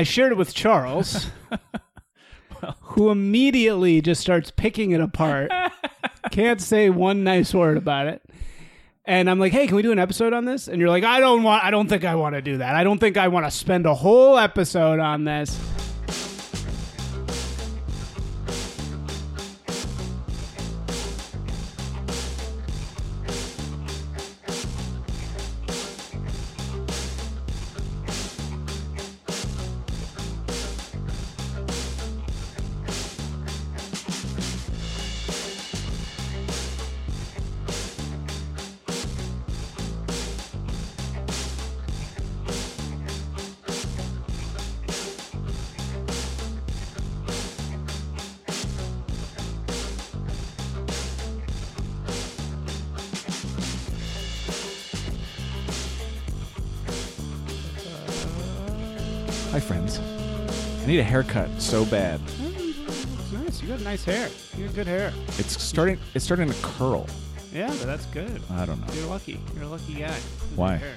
I shared it with Charles, who immediately just starts picking it apart. Can't say one nice word about it. And I'm like, "Hey, can we do an episode on this?" And you're like, "I don't want. I don't think I want to do that. I don't think I want to spend a whole episode on this." Need a haircut so bad. It's nice. You got nice hair. You got good hair. It's starting. It's starting to curl. Yeah, but that's good. I don't know. You're lucky. You're a lucky guy. Why? hair.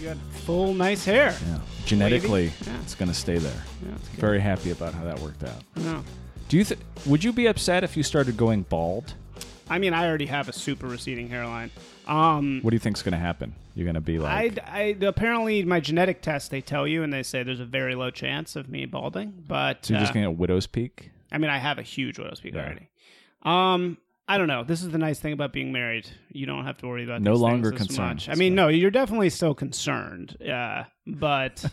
You got full, nice hair. Yeah. Genetically, Yeah. it's gonna stay there. Yeah, good. Very happy about how that worked out. No. Do you? Th- would you be upset if you started going bald? I mean, I already have a super receding hairline. Um, What do you think's gonna happen? You're gonna be like, I, I apparently my genetic test they tell you and they say there's a very low chance of me balding, but so you're just uh, gonna a widow's peak? I mean, I have a huge widow's peak Yeah. already. Um, I don't know. This is the nice thing about being married. You don't have to worry about No longer concerned. much. I mean, no, you're definitely still concerned. Yeah, but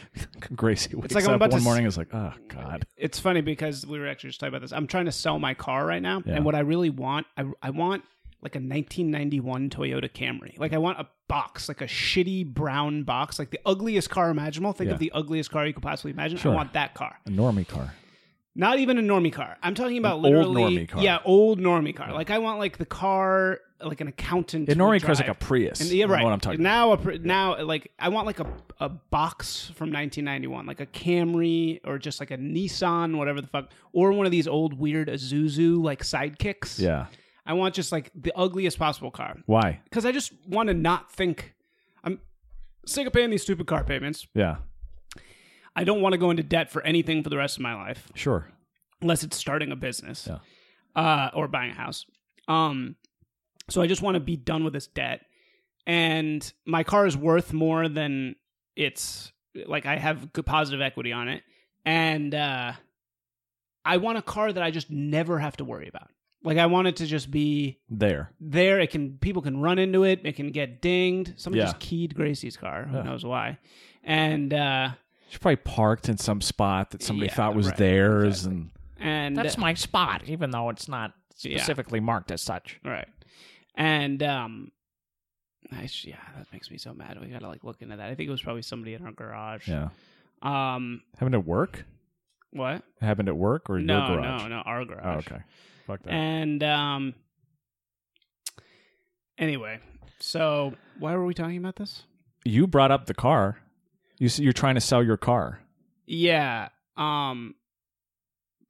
Gracie wakes like I'm up about one to morning is like, oh god. it's funny because we were actually just talking about this. I'm trying to sell my car right now, Yeah. and what I really want, I, I want like a 1991 Toyota Camry. Like I want a box, like a shitty brown box, like the ugliest car imaginable. Think Yeah. of the ugliest car you could possibly imagine. Sure. I want that car. A normie car. Not even a normie car. I'm talking about old literally, normie car. yeah, old normie car. Like I want like the car, like an accountant. A normie car's like a Prius. And, yeah, right. What I'm talking. now, a, now, like I want like a a box from 1991, like a Camry or just like a Nissan, whatever the fuck, or one of these old weird Isuzu like sidekicks. Yeah. I want just like the ugliest possible car Why? because I just want to not think. I'm sick of paying these stupid car payments. Yeah. I don't want to go into debt for anything for the rest of my life Sure. unless it's starting a business Yeah. uh, or buying a house. Um, so I just want to be done with this debt, and my car is worth more than it's like I have good positive equity on it, and uh, I want a car that I just never have to worry about. Like I want it to just be There. there. It can people can run into it. It can get dinged. Somebody Yeah. just keyed Gracie's car. Who Yeah. knows why? And uh, She's probably parked in some spot that somebody Yeah, thought was right, theirs, and and That's my spot, even though it's not Yeah. specifically marked as such. Right. And um I sh- yeah, that makes me so mad. We gotta like look into that. I think it was probably somebody in our garage. yeah. Um Happened at work? what? Happened at work or No, your garage? no, no, our Oh, garage. okay. Fuck that. And um anyway, so why were we talking about this? you brought up the car. You s- you're trying to sell your car. Yeah. Um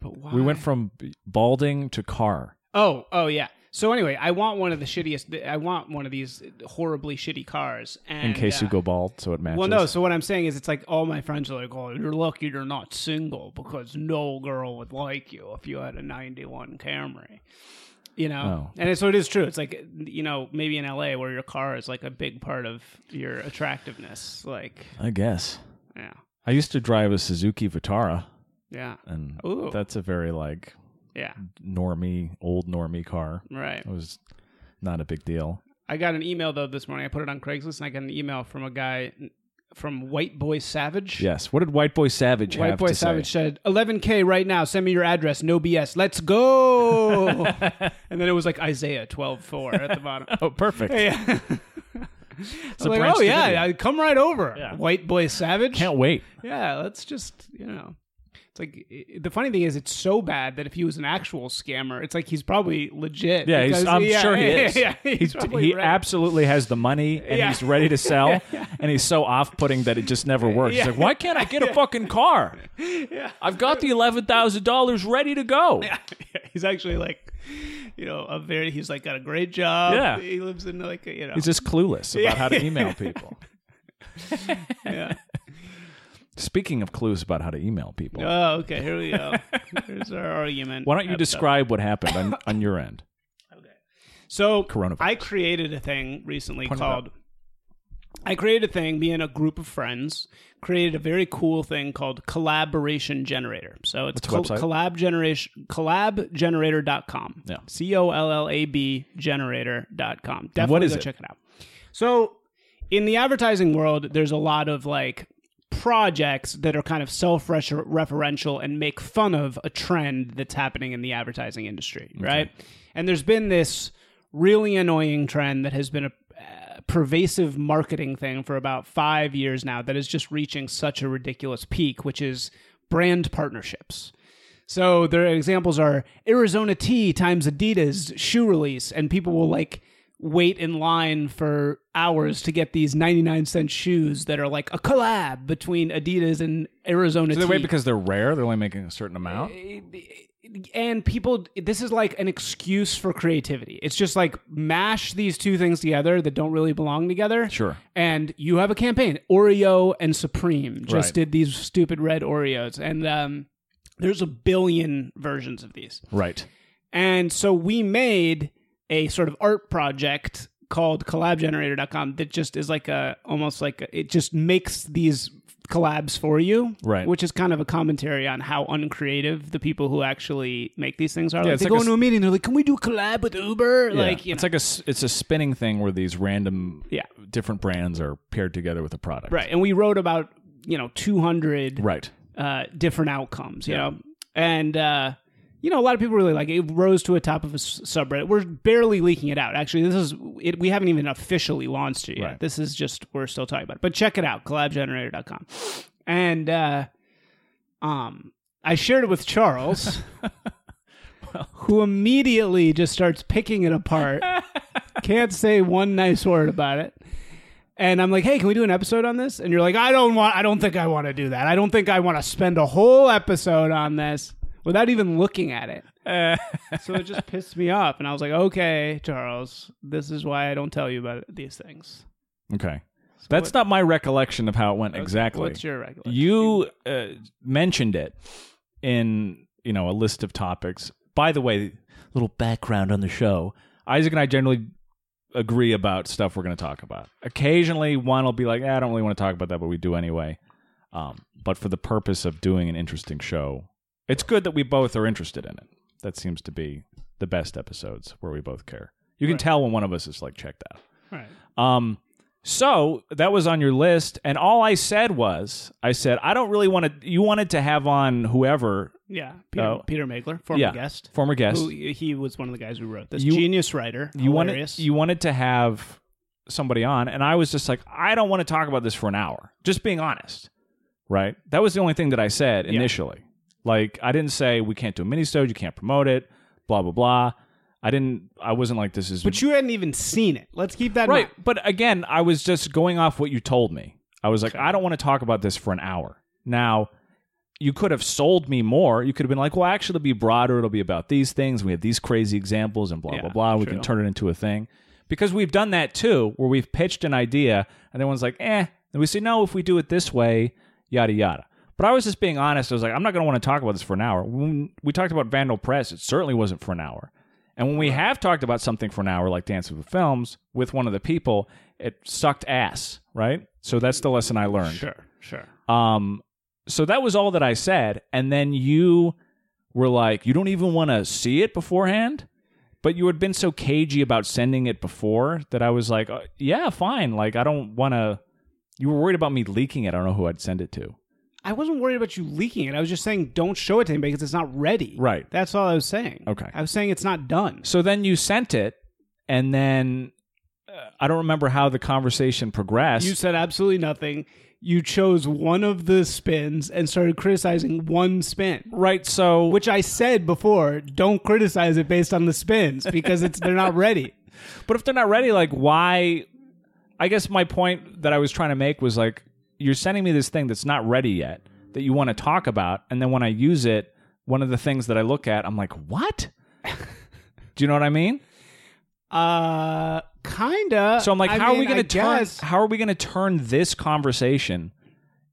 but why? We went from balding to car. Oh, oh yeah. So anyway, I want one of the shittiest I want one of these horribly shitty cars and In case you uh, go bald, so it matches. Well, no. So what I'm saying is, it's like all my friends are like, "Oh, you're lucky you're not single because no girl would like you if you had a '91 Camry." You know, Oh. and so it is true. It's like you know, maybe in LA where your car is like a big part of your attractiveness. Like, I guess. yeah, I used to drive a Suzuki Vitara, yeah, and Ooh. that's a very like yeah, normie, old normie car. right. It was not a big deal. I got an email though this morning. I put it on Craigslist, and I got an email from a guy from White Boy Savage. Yes. What did White Boy Savage White have Boy to Savage say? said, 11K right now. Send me your address. No BS. Let's go. and then it was like Isaiah 12.4 at the bottom. Oh, perfect. yeah. I was like, oh, yeah. I, come right over. Yeah. White Boy Savage. Can't wait. Yeah, let's just, you know. It's like, i- the funny thing is, it's so bad that if he was an actual scammer, it's like he's probably legit. Yeah, he's, because- I'm yeah, sure he is. Yeah, He- he's probably he ready. absolutely has the money and Yeah. he's ready to sell. And he's so off-putting that it just never works. Yeah. He's like, why can't I get a fucking car? Yeah, I've got the eleven thousand dollars ready to go. Yeah, he's actually like, you know, a very. He's like got a great job. Yeah. he lives in like a, you know. He's just clueless about how to email people. yeah. Speaking of clues about how to email people, Oh, okay. Here we go. Here's our argument. why don't you episode. describe what happened on, on your end? Okay. So Coronavirus. I created a thing recently Point called. I created a thing, me and a group of friends created a very cool thing called Collaboration Generator. So it's website? collab generation collabgenerator.com. Yeah. C O L L A B generator.com. Definitely what is go it? check it out. So in the advertising world, there's a lot of like projects that are kind of self-referential and make fun of a trend that's happening in the advertising industry, right? And there's been this really annoying trend that has been a uh, pervasive marketing thing for about 5 years now that is just reaching such a ridiculous peak, which is brand partnerships. So their examples are Arizona Tea times Adidas shoe release, and people will like wait in line for hours to get these 99 cent shoes that are like a collab between Adidas and Arizona Do they Tea. wait because they're rare? They're only making a certain amount. and people this is like an excuse for creativity. It's just like mash these two things together that don't really belong together. Sure. And you have a campaign. Oreo and Supreme just Right. did these stupid red Oreos and um there's a billion versions of these. Right. And so we made a sort of art project called collabgenerator.com that just is like a almost like a, it just makes these collabs for you Right. which is kind of a commentary on how uncreative the people who actually make these things are like they like go a into a meeting they're like can we do a collab with uber Yeah. like it's know like a it's a spinning thing where these random Yeah. different brands are paired together with a product. right and we wrote about you know 200 Right. uh, different outcomes, you Yeah. know, and uh, you know a lot of people really like it. It rose to a top of a s- subreddit. We're barely leaking it out. Actually, this is it. We haven't even officially launched it yet. Right. This is just we're still talking about it. But check it out, collabgenerator.com. And uh, um, I shared it with Charles, who immediately just starts picking it apart. Can't say one nice word about it. And I'm like, "Hey, can we do an episode on this?" And you're like, "I don't want. I don't think I want to do that. I don't think I want to spend a whole episode on this without even looking at it." so it just pissed me off, and I was like, "Okay, Charles, this is why I don't tell you about these things." Okay. That's not my recollection of how it went exactly. What's your recollection? You uh, mentioned it in you know a list of topics. By the way, little background on the show. Isaac and I generally agree about stuff we're going to talk about. Occasionally, one will be like, eh, "I don't really want to talk about that," but we do anyway. Um, but for the purpose of doing an interesting show, it's good that we both are interested in it. That seems to be the best episodes where we both care. You can Right. tell when one of us is like checked out. Right. Um, so that was on your list, and all I said was, I said, I don't really want to. You wanted to have on whoever, Yeah, Peter, Oh. Peter Megler, former yeah, guest. former guest. Who, he was one of the guys who wrote this. You- Genius writer. you wanted you wanted to have somebody on, and I was just like, I don't want to talk about this for an hour. Just being honest, right? That was the only thing that I said initially. Like, I didn't say we can't do a mini you can't promote it, blah blah blah. I didn't. I wasn't like this is. But you hadn't even seen it. Let's keep that in right. mind. But again, I was just going off what you told me. I was like, I don't want to talk about this for an hour. Now, you could have sold me more. You could have been like, well, actually, it'll be broader. It'll be about these things. We have these crazy examples and blah, Yeah, blah, blah. We true. can turn it into a thing. Because we've done that too, where we've pitched an idea and everyone's like, eh. And we say, no, if we do it this way, yada, yada. But I was just being honest. I was like, I'm not going to want to talk about this for an hour. When we talked about Vandal Press, it certainly wasn't for an hour. And when we have talked about something for an hour, like Dance with the Films, with one of the people, it sucked ass, right? So that's the lesson I learned. Sure, sure. Um, so that was all that I said, and then you were like, "You don't even want to see it beforehand," but you had been so cagey about sending it before that I was like, uh, "Yeah, fine. Like, I don't want to." You were worried about me leaking it. I don't know who I'd send it to. I wasn't worried about you leaking it. I was just saying don't show it to anybody because it's not ready. Right. That's all I was saying. Okay. I was saying it's not done. So then you sent it, and then uh, I don't remember how the conversation progressed. You said absolutely nothing. You chose one of the spins and started criticizing one spin. right. So Which I said before, don't criticize it based on the spins because it's they're not ready. But if they're not ready, like why? I guess my point that I was trying to make was like you're sending me this thing that's not ready yet that you want to talk about, and then when I use it, one of the things that I look at, I'm like, what? Do you know what I mean? Uh kinda. So I'm like, I how are we going to turn? guess- How are we going to turn this conversation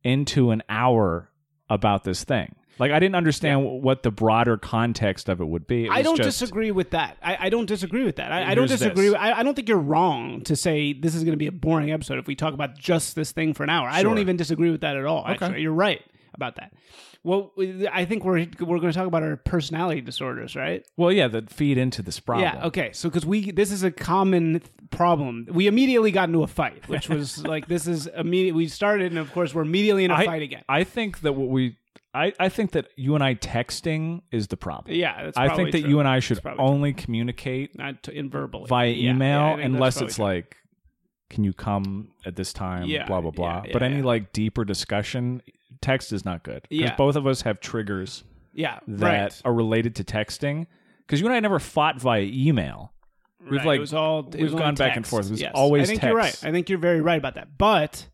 into an hour about this thing. Like I didn't understand what the broader context of it would be. It I don't just- disagree with that. I, I don't disagree with that. I, I don't disagree. With, I, I don't think you're wrong to say this is going to be a boring episode if we talk about just this thing for an hour. I don't even disagree with that at all. Actually, you're right about that. Well, I think we're we're going to talk about our personality disorders, right? Well, yeah, that feed into this problem. Yeah. Okay. So because we this is a common th- problem, we immediately got into a fight, which was like this is immediate. We started, and of course, we're immediately in a I, fight again. I think that what we, I, I think that you and I texting is the problem. yeah, that's I think that true. you and I should only communicate not to, in verbally via Yeah, email yeah, unless it's probably like, can you come at this time? Yeah, blah blah blah. but any like deeper discussion, text is not good because Yeah. both of us have triggers yeah, that right. are related to texting. Because you and I never fought via email. We've Right, like it was all we've gone back and forth. It was Yes. always I think text. you're right. I think you're very right about that. But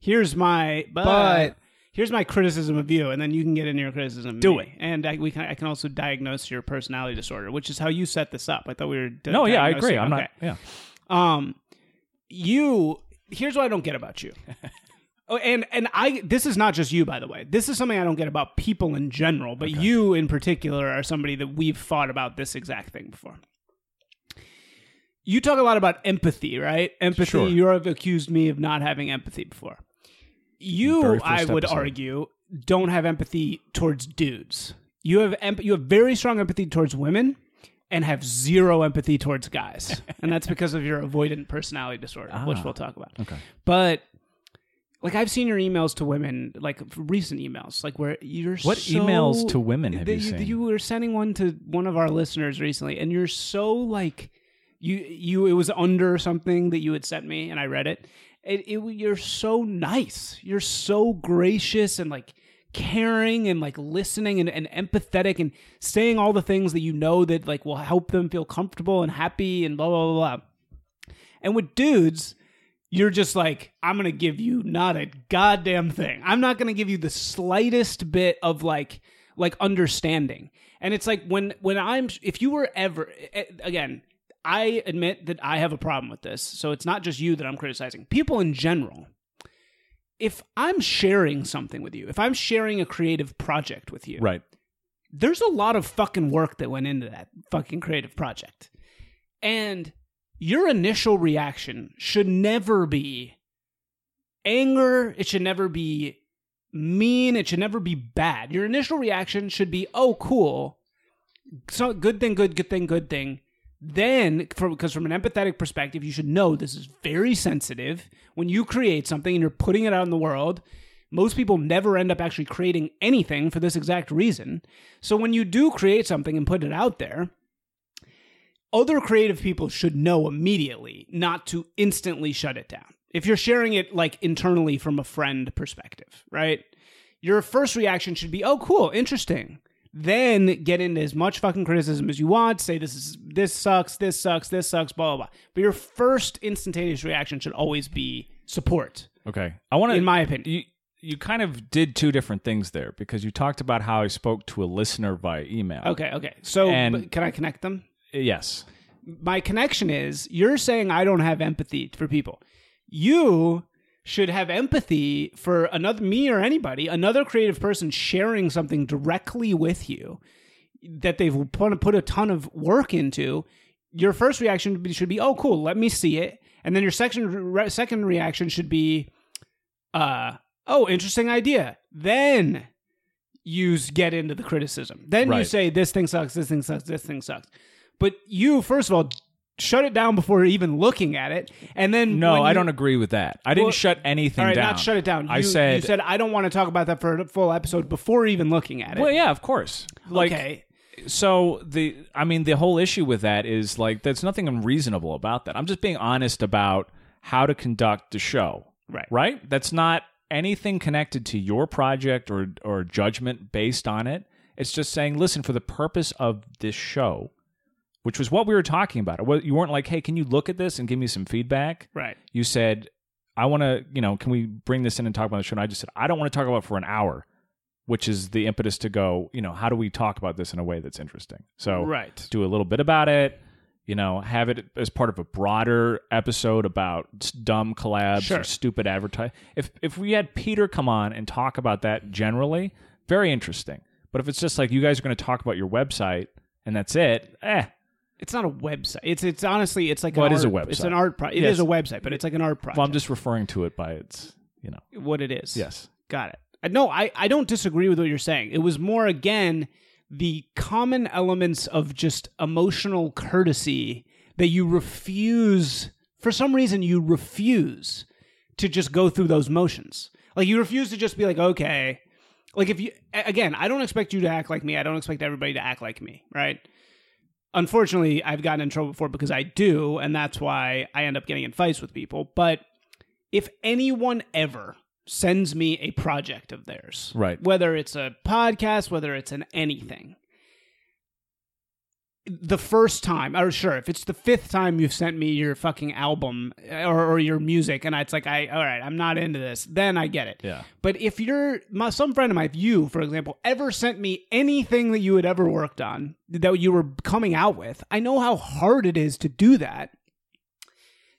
here's my but, But- here's my criticism of you, and then you can get into your criticism. Do me. it. And I, we can I can also diagnose your personality disorder, which is how you set this up. I thought we were di- no, yeah, I agree. I'm okay. not. Yeah, Um, you here's what I don't get about you. Oh, and and I this is not just you by the way. This is something I don't get about people in general, but you in particular are somebody that we've fought about this exact thing before. You talk a lot about empathy, right? Empathy. Sure. You have accused me of not having empathy before. You, I would episode. argue, don't have empathy towards dudes. You have emp- you have very strong empathy towards women, and have zero empathy towards guys, and that's because of your avoidant personality disorder, which Ah. we'll talk about. Okay. But like I've seen your emails to women, like recent emails, like where you're What so- emails to women have you seen? You were sending one to one of our listeners recently, and you're so like you you it was under something that you had sent me, and I read it. It, it you're so nice. You're so gracious and like caring and like listening and, and empathetic and saying all the things that you know that like will help them feel comfortable and happy and blah blah blah. blah. And with dudes, you're just like, I'm gonna give you not a goddamn thing. I'm not gonna give you the slightest bit of like like understanding. And it's like when when I'm if you were ever again, I admit that I have a problem with this. So it's not just you that I'm criticizing. People in general. If I'm sharing something with you, if I'm sharing a creative project with you, right. there's a lot of fucking work that went into that fucking creative project. And your initial reaction should never be anger, it should never be mean, it should never be bad. Your initial reaction should be, "Oh, cool. So good thing, good good thing, good thing." Then, because from an empathetic perspective, you should know this is very sensitive. When you create something and you're putting it out in the world, most people never end up actually creating anything for this exact reason. So when you do create something and put it out there, other creative people should know immediately not to instantly shut it down. If you're sharing it like internally from a friend perspective, right? Your first reaction should be, "Oh, cool, interesting." Then get into as much fucking criticism as you want. Say this is this sucks, this sucks, this sucks, blah blah blah. But your first instantaneous reaction should always be support, Okay. I want to. in my opinion. you you kind of did two different things there because you talked about how I spoke to a listener via email. Okay, okay. So And- can I connect them? Yes. my connection is you're saying I don't have empathy for people. You should have empathy for another me or anybody, another creative person sharing something directly with you that they've put, put a ton of work into. Your first reaction should be- "Oh, cool, let me see it," and then your second re- second reaction should be, "Uh, oh, interesting idea." Then you get into the criticism. Then you say, "This thing sucks. This thing sucks. This thing sucks." But you, first of all, shut it down before even looking at it, and then No, when I don't agree with that. I didn't Well, shut anything All right, down. not shut it down. I said, you said I don't want to talk about that for a full episode before even looking at it. well, yeah, of course. Like, okay, so the, I mean, the whole issue with that is like, there's nothing unreasonable about that. I'm just being honest about how to conduct the show. right, right? That's not anything connected to your project or or judgment based on it. It's just saying, listen, for the purpose of this show, which was what we were talking about. It You weren't like, hey, can you look at this and give me some feedback? right. You said, I want to, you know, can we bring this in and talk about the show? And I just said, I don't want to talk about it for an hour, which is the impetus to go, you know, how do we talk about this in a way that's interesting? So Right. do a little bit about it, You know, have it as part of a broader episode about dumb collabs Sure. or stupid advertising. If if we had Peter come on and talk about that generally, very interesting. But if it's just like you guys are going to talk about your website and that's it, eh, It's not a website. It's it's honestly it's like Well, an it is a website. It's an art. Pro- it Yes. is a website, but it's like an art project. well, I'm just referring to it by its, you know, what it is. yes. Got it. Uh, No, I, I don't disagree with what you're saying. It was more, again, the common elements of just emotional courtesy that you refuse, for some reason, you refuse to just go through those motions. Like, you refuse to just be like, okay. Like, if you, again, I don't expect you to act like me. I don't expect everybody to act like me, right? Unfortunately, I've gotten in trouble before because I do, and that's why I end up getting in fights with people. But if anyone ever sends me a project of theirs, Right. whether it's a podcast, whether it's an anything, the first time, or sure, if it's the fifth time you've sent me your fucking album or, or your music, and it's like, I, all right, I'm not into this, then I get it. Yeah. But if you're my, some friend of mine, if you, for example, ever sent me anything that you had ever worked on that you were coming out with, I know how hard it is to do that.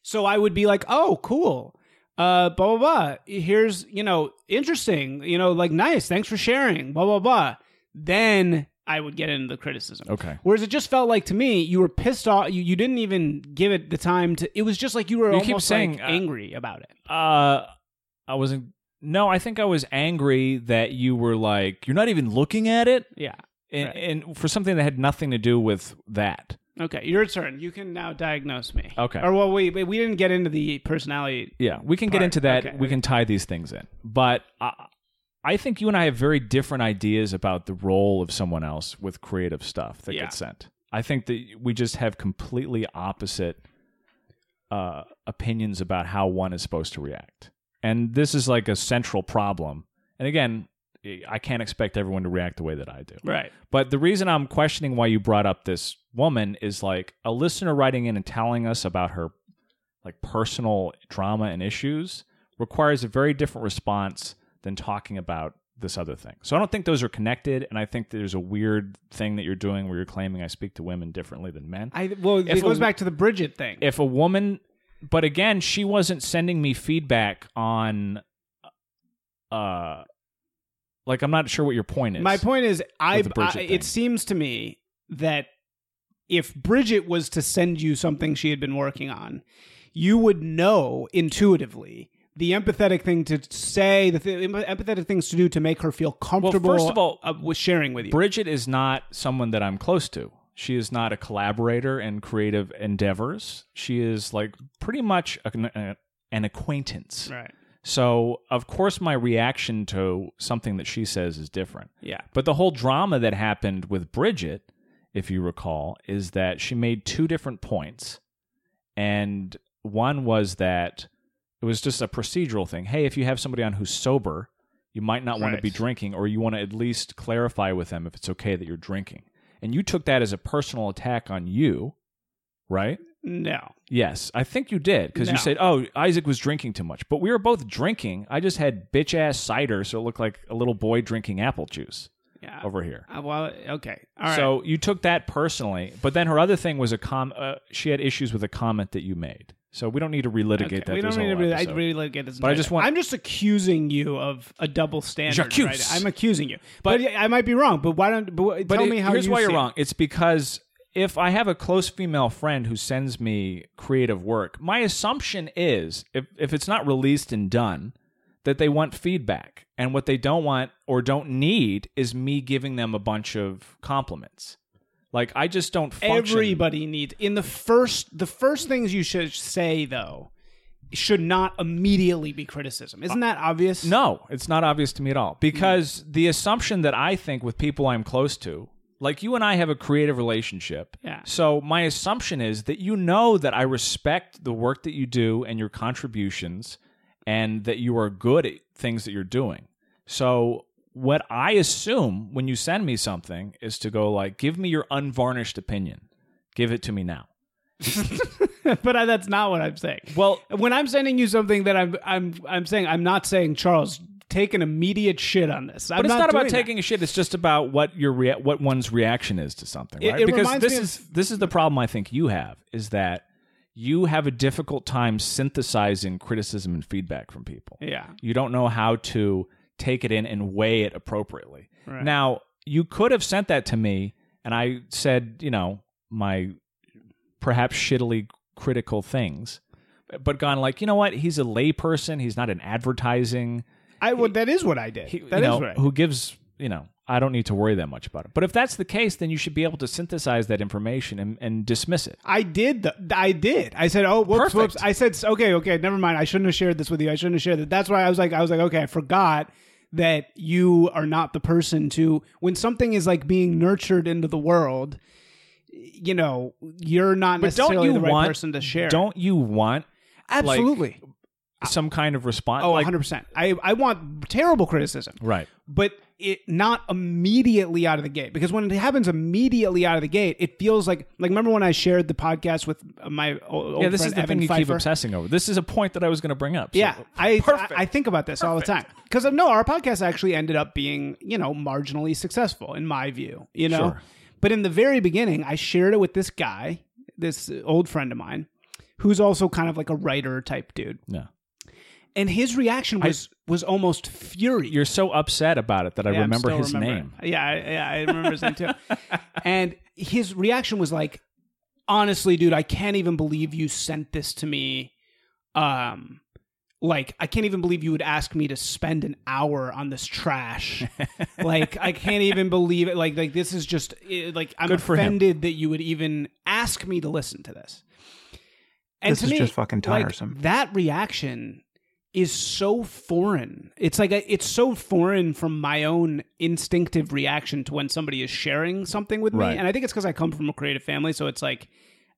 So I would be like, oh, cool. Uh, blah, blah, blah. Here's, you know, interesting, you know, like nice. Thanks for sharing, blah, blah, blah. Then I would get into the criticism. Okay. Whereas it just felt like to me, you were pissed off. You, you didn't even give it the time to, it was just like you were You keep almost saying, like uh, angry about it. Uh, I wasn't. No, I think I was angry that you were like, you're not even looking at it, Yeah. and, Right. and for something that had nothing to do with that. Okay, your turn. You can now diagnose me. Okay. Or well, we we didn't get into the personality. Yeah, we can get into that. Okay, we okay. can tie these things in. But I, I think you and I have very different ideas about the role of someone else with creative stuff that Yeah. gets sent. I think that we just have completely opposite uh, opinions about how one is supposed to react. And this is like a central problem. And again, I can't expect everyone to react the way that I do. Right. But the reason I'm questioning why you brought up this woman is like a listener writing in and telling us about her like personal drama and issues requires a very different response than talking about this other thing. So I don't think those are connected and I think there's a weird thing that you're doing where you're claiming I speak to women differently than men. I well, If it goes a- back to the Bridget thing. if a woman but again, she wasn't sending me feedback on uh like I'm not sure what your point is. My point is, I, I it seems to me that if Bridget was to send you something she had been working on, you would know intuitively the empathetic thing to say, the th- empathetic things to do to make her feel comfortable. Well, first of all, uh, with sharing with you. Bridget is not someone that I'm close to. She is not a collaborator in creative endeavors. She is like pretty much a, an acquaintance. right. So, of course, my reaction to something that she says is different. Yeah. But the whole drama that happened with Bridget, if you recall, is that she made two different points. And one was that it was just a procedural thing. Hey, if you have somebody on who's sober, you might not want to be drinking, or you want to at least clarify with them if it's okay that you're drinking. And you took that as a personal attack on you, right? No. Yes, I think you did because No. you said, "Oh, Isaac was drinking too much," but we were both drinking. I just had bitch ass cider, so it looked like a little boy drinking apple juice Yeah. over here. Uh, well, okay. All right. So you took that personally, but then her other thing was a com. Uh, she had issues with a comment that you made. So we don't need to relitigate Okay, that. We don't need to whole really, really like this. But I just want. I'm just accusing you of a double standard. J'accuse. Right? I'm accusing you, but, yeah, I might be wrong. But why don't? But, But tell it- me how here's you why you're it. wrong. It's because if I have a close female friend who sends me creative work, my assumption is if if it's not released and done, that they want feedback, and what they don't want or don't need is me giving them a bunch of compliments. Like I just don't function. Everybody needs in the first. The first things you should say though should not immediately be criticism. Isn't that obvious? No, it's not obvious to me at all. Because the assumption that I think with people I'm close to, like you and I have a creative relationship. Yeah. So my assumption is that you know that I respect the work that you do and your contributions and that you are good at things that you're doing. So what I assume when you send me something is to go like give me your unvarnished opinion. Give it to me now. but I, that's not what I'm saying. Well, when I'm sending you something that I'm I'm I'm saying I'm not saying Charles take an immediate shit on this. I'm But it's not, about doing that. taking a shit. It's just about what your rea- what one's reaction is to something, right? it because this me of- is this is the problem I think you have is that you have a difficult time synthesizing criticism and feedback from people. Yeah. You don't know how to take it in and weigh it appropriately. Right. Now, you could have sent that to me and I said, you know, my perhaps shittily critical things, but gone like, you know what? He's a layperson. He's not an advertising. I would. That is what I did. He, That is know, right. who gives, you know, I don't need to worry that much about it. But if that's the case, then you should be able to synthesize that information and, and dismiss it. I did. The, I did. I said, "Oh, whoops, Perfect. whoops." I said, "Okay, okay, never mind. I shouldn't have shared this with you. I shouldn't have shared it." That's why I was like, I was like, okay, I forgot that you are not the person to when something is like being nurtured into the world. You know, you're not But necessarily the right want person to share. Don't you want absolutely. some kind of response? oh, like, 100 percent. I I want terrible criticism. right. but it not immediately out of the gate because when it happens immediately out of the gate, it feels like like remember when I shared the podcast with my old Yeah, this friend is the Evan thing you keep obsessing over. This is a point that I was going to bring up. So- Yeah, I, I I think about this all the time because uh, no, our podcast actually ended up being you know marginally successful in my view. You know, Sure. but in the very beginning, I shared it with this guy, this old friend of mine, who's also kind of like a writer type dude, No. And his reaction was was almost fury. You're so upset about it that I Yeah, remember his remembering. name. Yeah, I- yeah, I remember his name too. And his reaction was like, "Honestly, dude, I can't even believe you sent this to me. Um, like, I can't even believe you would ask me to spend an hour on this trash. like, I can't even believe it. Like, like this is just eh, like I'm him. offended that you would even ask me to listen to this. And This to is me, just fucking like, tiresome. that reaction is so foreign. It's like a, it's so foreign from my own instinctive reaction to when somebody is sharing something with me. And I think it's because I come from a creative family, so it's like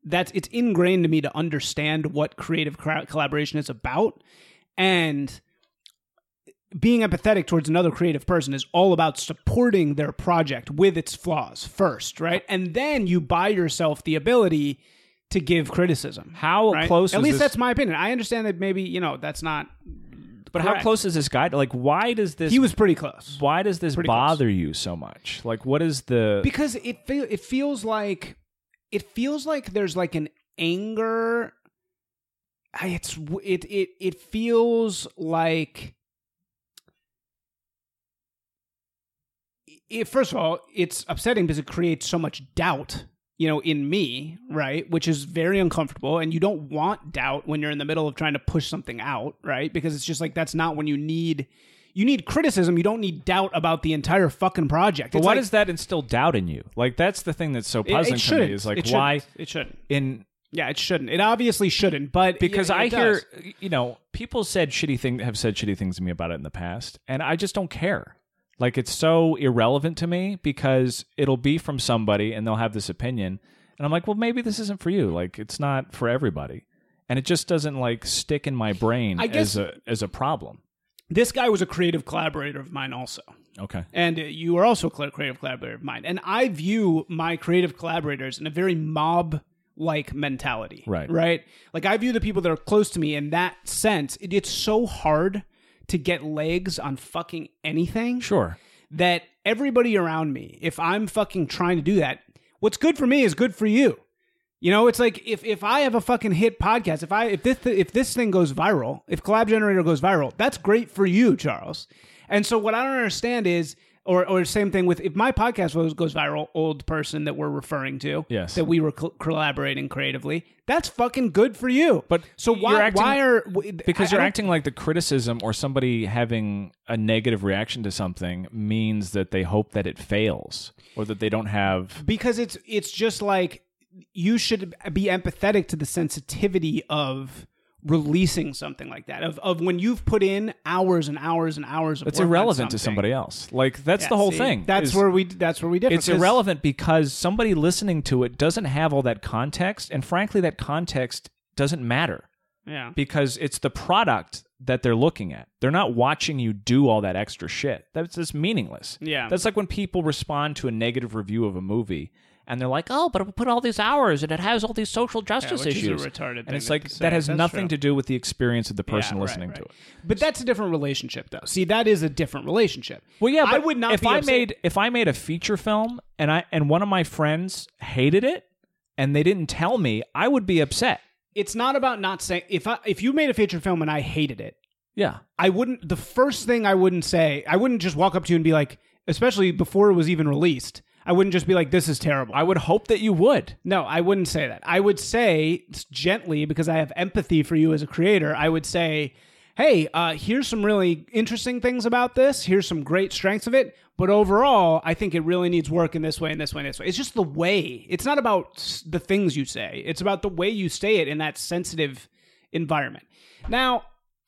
that's it's ingrained to me to understand what creative cra- collaboration is about, and being empathetic towards another creative person is all about supporting their project with its flaws first, right? And then you buy yourself the ability to give criticism. How right? close At least this- that's my opinion. I understand that maybe you know that's not. But how close is this guy? to- Like, why does this? He was pretty close Why does this pretty close. bother you so much? Like, what is the? because it fe- it feels like it feels like there's like an anger. It's it it it feels like. It, first of all, it's upsetting because it creates so much doubt, you know, in me, right? Which is very uncomfortable, and you don't want doubt when you're in the middle of trying to push something out, right? Because it's just like that's not when you need. You need criticism. You don't need doubt about the entire fucking project. but It's why like- does that instill doubt in you? Like, that's the thing that's so it, puzzling it to shouldn't. me. Is like It why shouldn't. it shouldn't. in Yeah, it shouldn't. It obviously shouldn't. But because it- I it hear you know people said shitty thing have said shitty things to me about it in the past, and I just don't care. Like it's so irrelevant to me because it'll be from somebody and they'll have this opinion, and I'm like, well, maybe this isn't for you. Like it's not for everybody, and it just doesn't like stick in my brain I guess- as a as a problem. this guy was a creative collaborator of mine also. Okay, And uh, you are also a creative collaborator of mine. And I view my creative collaborators in a very mob like mentality. Right. Right. Like I view the people that are close to me in that sense. It, it's so hard to get legs on fucking anything. sure. that everybody around me, if I'm fucking trying to do that, what's good for me is good for you. You know, it's like if, if I have a fucking hit podcast, if I if this if this thing goes viral, if Collab Generator goes viral, that's great for you, Charles. And so what I don't understand is or or same thing with if my podcast goes, goes viral, old person that we're referring to, Yes. that we were col- collaborating creatively, that's fucking good for you. But so why acting- why are because I- I you're don't- acting like the criticism or somebody having a negative reaction to something means that they hope that it fails or that they don't have because it's it's just like you should be empathetic to the sensitivity of releasing something like that of of when you've put in hours and hours and hours of it's irrelevant to somebody else. Like that's Yeah, the whole see, thing that's is where we that's where we differ it's irrelevant because somebody listening to it doesn't have all that context and frankly that context doesn't matter. Yeah. Because it's the product that they're looking at. They're not watching you do all that extra shit. That's just meaningless. Yeah. that's like when people respond to a negative review of a movie and they're like, "Oh, but it put all these hours and it has all these social Yeah, justice which issues." is a retarded and it's like that has That's nothing true. to do with the experience of the person Yeah, right, listening to it. But that's a different relationship, though. See, that is a different relationship. Well, yeah, I would not if I upset- made if I made a feature film and I and one of my friends hated it and they didn't tell me, I would be upset. It's not about not saying if I, if you made a feature film and I hated it, Yeah. I wouldn't. The first thing I wouldn't say, I wouldn't just walk up to you and be like, especially before it was even released. I wouldn't just be like, "This is terrible." I would hope that you would. No, I wouldn't say that. I would say gently because I have empathy for you as a creator. I would say, "Hey, uh, here's some really interesting things about this. Here's some great strengths of it. But overall, I think it really needs work in this way and this way and this way. It's just the way. It's not about the things you say. It's about the way you say it in that sensitive environment. Now,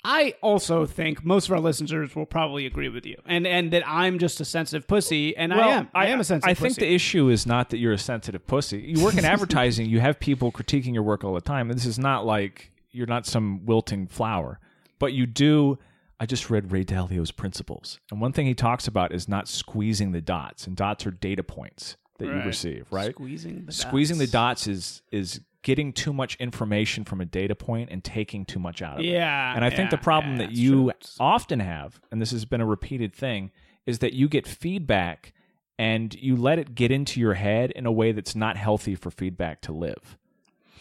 I also think most of our listeners will probably agree with you, and and that I'm just a sensitive pussy, and I am. I, am a sensitive. I think pussy. the issue is not that you're a sensitive pussy. You work in advertising, you have people critiquing your work all the time. And this is not like you're not some wilting flower. But you do I just read Ray Dalio's principles. And one thing he talks about is not squeezing the dots. And dots are data points that you receive, right? Squeezing the Squeezing dots. the dots is is getting too much information from a data point and taking too much out of it. Yeah, And I think the problem yeah, that you true. Often have, and this has been a repeated thing, is that you get feedback and you let it get into your head in a way that's not healthy for feedback to live.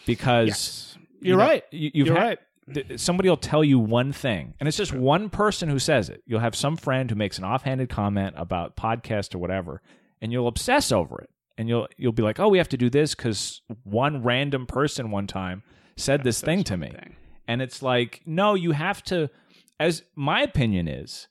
Because Yes. you You're know, right. You, had- right. th- somebody will tell you one thing, and it's just one person who says it. You'll have some friend who makes an offhanded comment about podcast or whatever, and you'll obsess over it. And you'll you'll be like, "Oh, we have to do this because one random person one time said this thing to me." thing. And it's like, no, you have to, as my opinion is,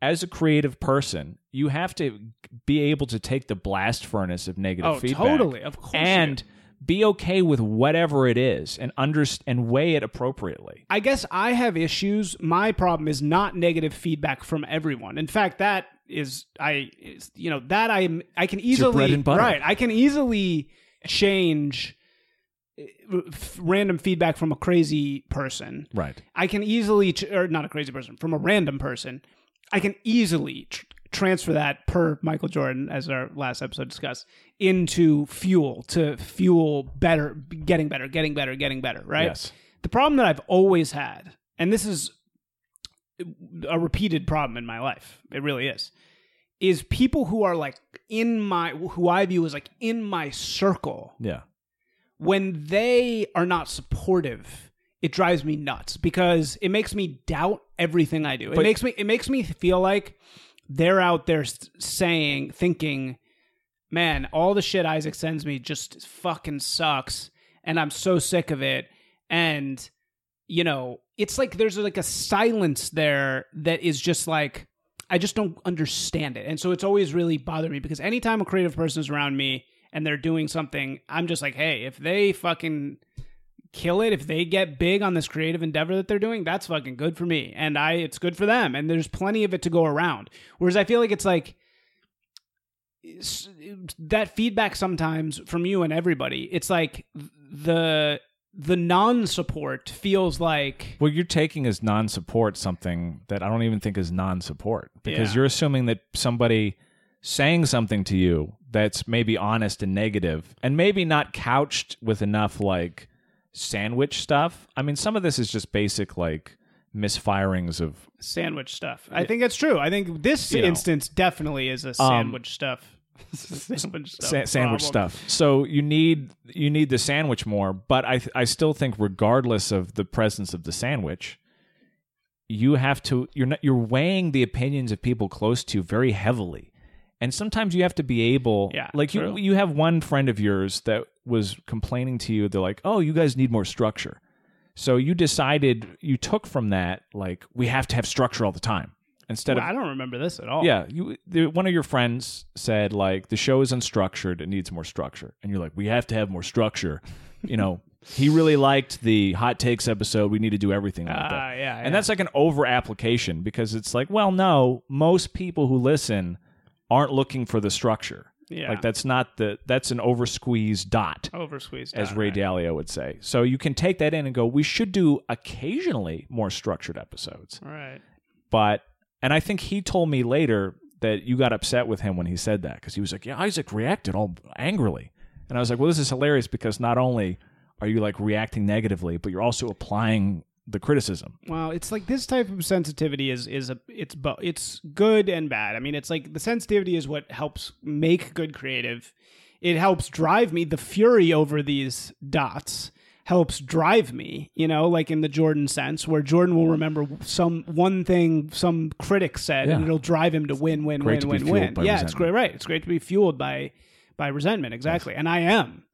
as a creative person, you have to be able to take the blast furnace of negative Oh, feedback. totally. Of course And be okay with whatever it is and underst- and weigh it appropriately. I guess I have issues. My problem is not negative feedback from everyone. In fact, that is I is, you know that I I can easily bread and butter. right. I can easily change uh, random feedback from a crazy person. Right. I can easily ch- or not a crazy person from a random person. I can easily tr- transfer that per Michael Jordan as our last episode discussed into fuel to fuel better getting better getting better getting better right Yes. the problem that I've always had, and this is a repeated problem in my life, it really is, is people who are like in my, who I view as like in my circle, Yeah. when they are not supportive, it drives me nuts because it makes me doubt everything I do. It But- makes me, it makes me feel like they're out there saying, thinking, man, all the shit Isaac sends me just fucking sucks, and I'm so sick of it. And you know, it's like there's like a silence there that is just like I just don't understand it, and so it's always really bothered me because anytime a creative person is around me and they're doing something, I'm just like, hey, if they fucking kill it, if they get big on this creative endeavor that they're doing, that's fucking good for me, and I it's good for them, and there's plenty of it to go around. Whereas I feel like it's like that feedback sometimes from you and everybody it's like the the non-support feels like Well, you're taking as non-support something that I don't even think is non-support because Yeah. you're assuming that somebody saying something to you that's maybe honest and negative and maybe not couched with enough like sandwich stuff. I mean, some of this is just basic like misfirings of sandwich stuff i think it's true i think this You know. instance definitely is a um, sandwich stuff sandwich stuff sa- sandwich problem. stuff. So you need you need the sandwich more, but I I still think regardless of the presence of the sandwich, you have to you're not you're weighing the opinions of people close to you very heavily. And sometimes you have to be able Yeah, like you you have one friend of yours that was complaining to you they're like, "Oh, you guys need more structure." So you decided you took from that like we have to have structure all the time instead Well, of i don't remember this at all yeah, you the, one of your friends said like the show is unstructured; it needs more structure, and you're like, we have to have more structure. You know, he really liked the hot takes episode. We need to do everything like Ah, that, yeah, and yeah. that's like an over application because it's like, well, no, most people who listen aren't looking for the structure. yeah Like that's not the that's an over squeezed dot over as Ray right. Dalio would say. So you can take that in and go, we should do occasionally more structured episodes right but and I think he told me later that you got upset with him when he said that because he was like, "Yeah, Isaac reacted all angrily," And I was like, well, this is hilarious because not only are you like reacting negatively, but you're also applying the criticism. Well, it's like this type of sensitivity is is a it's bo- it's good and bad. I mean, it's like the sensitivity is what helps make good creative. It helps drive me. The fury over these dots helps drive me. You know, like in the Jordan sense, where Jordan will remember some one thing some critic said, and it'll drive him to win, win, Great to win, be win, win. by Yeah, it's great. Right, it's great to be fueled by by resentment. Exactly, and I am.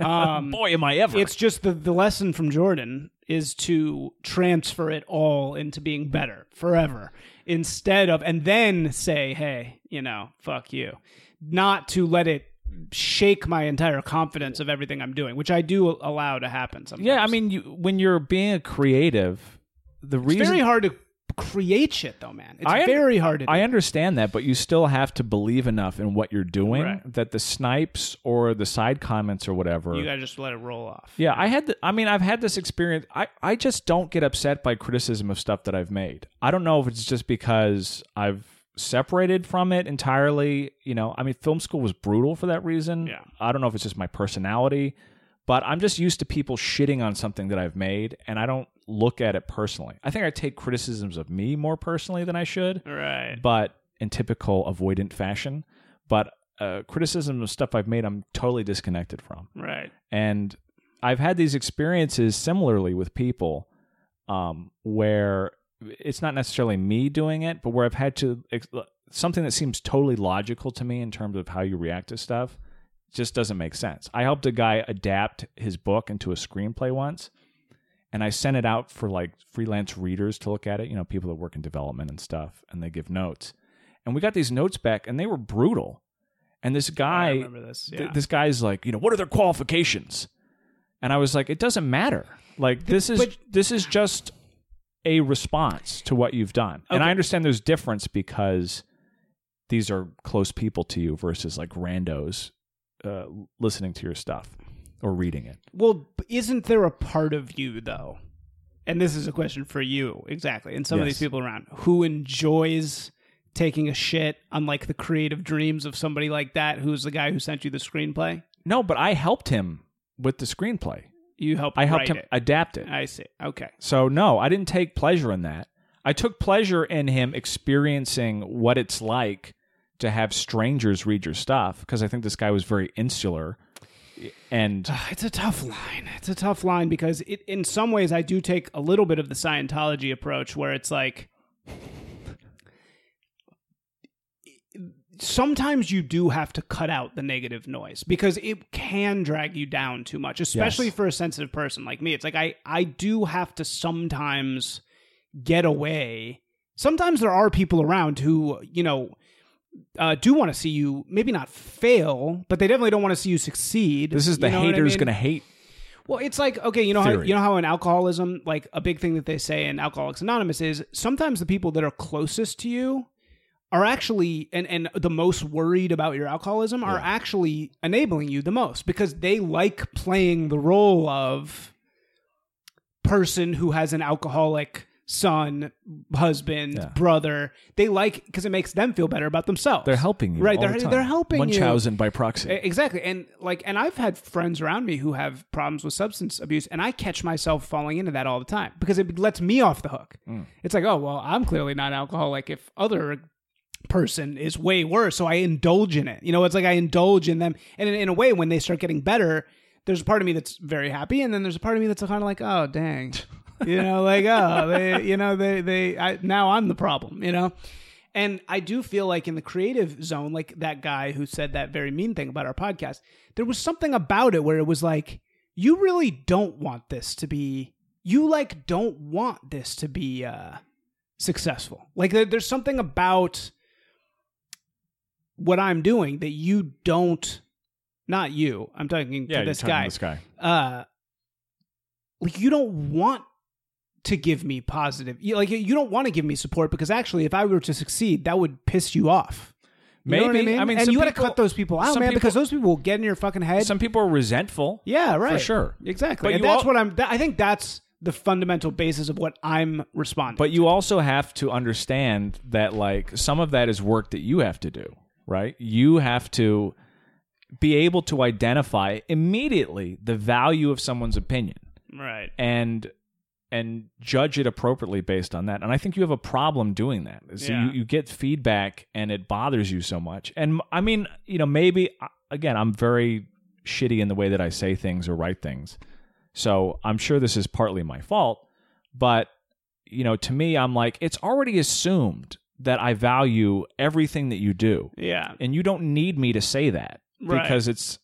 Um, Boy, am I ever! it's just the, the lesson from Jordan is to transfer it all into being better forever instead of, and then say, hey, you know, fuck you. Not to let it shake my entire confidence of everything I'm doing, which I do allow to happen sometimes. yeah, I mean, you, when you're being a creative, the it's reason very hard to create shit, though, man. It's un- very hard to do. I understand that, but you still have to believe enough in what you're doing Right. that the snipes or the side comments or whatever. you gotta just let it roll off. yeah, I had. The, I mean, I've had this experience. I I just don't get upset by criticism of stuff that I've made. I don't know if it's just because I've separated from it entirely. You know, I mean, film school was brutal for that reason. Yeah. I don't know if it's just my personality, but I'm just used to people shitting on something that I've made, and I don't look at it personally. I think I take criticisms of me more personally than I should Right. but in typical avoidant fashion. But uh, criticism of stuff I've made, I'm totally disconnected from. Right. And I've had these experiences similarly with people um, where it's not necessarily me doing it, but where I've had to something that seems totally logical to me in terms of how you react to stuff just doesn't make sense. I helped a guy adapt his book into a screenplay once, and I sent it out for like freelance readers to look at it, you know, people that work in development and stuff, and they give notes. And we got these notes back, and they were brutal. And this I guy, remember this. th- this guy's like, you know, what are their qualifications? And I was like, it doesn't matter. Like this is but- this is just a response to what you've done. And I understand there's difference because these are close people to you versus like randos uh, listening to your stuff or reading it. Well, isn't there a part of you though? And this is a question for you exactly, and some of these people around who enjoys taking a shit on like the creative dreams of somebody like that, who's the guy who sent you the screenplay. No, but I helped him with the screenplay. You helped. I helped him It. adapt it. I see. Okay. So no, I didn't take pleasure in that. I took pleasure in him experiencing what it's like to have strangers read your stuff because I think this guy was very insular and ah, It's a tough line. It's a tough line because it, in some ways, I do take a little bit of the Scientology approach where it's like sometimes you do have to cut out the negative noise because it can drag you down too much, especially Yes. for a sensitive person like me. It's like I, I do have to sometimes get away. Sometimes there are people around who, you know, uh, do want to see you maybe not fail, but they definitely don't want to see you succeed. this is the You know what I haters mean? going to hate. Well, it's like okay, you know how you know how in alcoholism, like a big thing that they say in Alcoholics Anonymous is sometimes the people that are closest to you are actually and and the most worried about your alcoholism are actually enabling you the most because they like playing the role of person who has an alcoholic son, husband, Yeah. brother. They like because it makes them feel better about themselves. They're helping you. Right, all they're- the time. they're helping you. Munchausen by proxy. Exactly. And like and I've had friends around me who have problems with substance abuse and I catch myself falling into that all the time because it lets me off the hook. Mm. It's like, "Oh, well, I'm clearly not alcoholic if other person is way worse, so I indulge in it." You know, it's like I indulge in them and in, in a way when they start getting better, there's a part of me that's very happy and then there's a part of me that's kind of like, "Oh, dang." you know, like, "Oh, they, you know, they they I, now I'm the problem, you know?" And I do feel like in the creative zone, like that guy who said that very mean thing about our podcast, there was something about it where it was like, you really don't want this to be, you like don't want this to be uh, successful. Like there, there's something about what I'm doing that you don't, not you, I'm talking yeah, to this guy. This guy. Uh, like you don't want to give me positive you, like you don't want to give me support because actually if i were to succeed that would piss you off You Maybe. I mean, I mean, and you got to cut those people out, man, people- because those people will get in your fucking head. Some people are resentful. yeah, right, For sure. exactly. But and that's al- what I'm. That, I think that's the fundamental basis of what I'm responding. But you also have to understand that like some of that is work that you have to do, right? You have to be able to identify immediately the value of someone's opinion Right. and and judge it appropriately based on that. And I think you have a problem doing that. So Yeah. you, you get feedback and it bothers you so much. And I mean, you know, maybe uh, again, I'm very shitty in the way that I say things or write things. So I'm sure this is partly my fault, but you know, to me I'm like it's already assumed that I value everything that you do. Yeah. And you don't need me to say that Right. because it's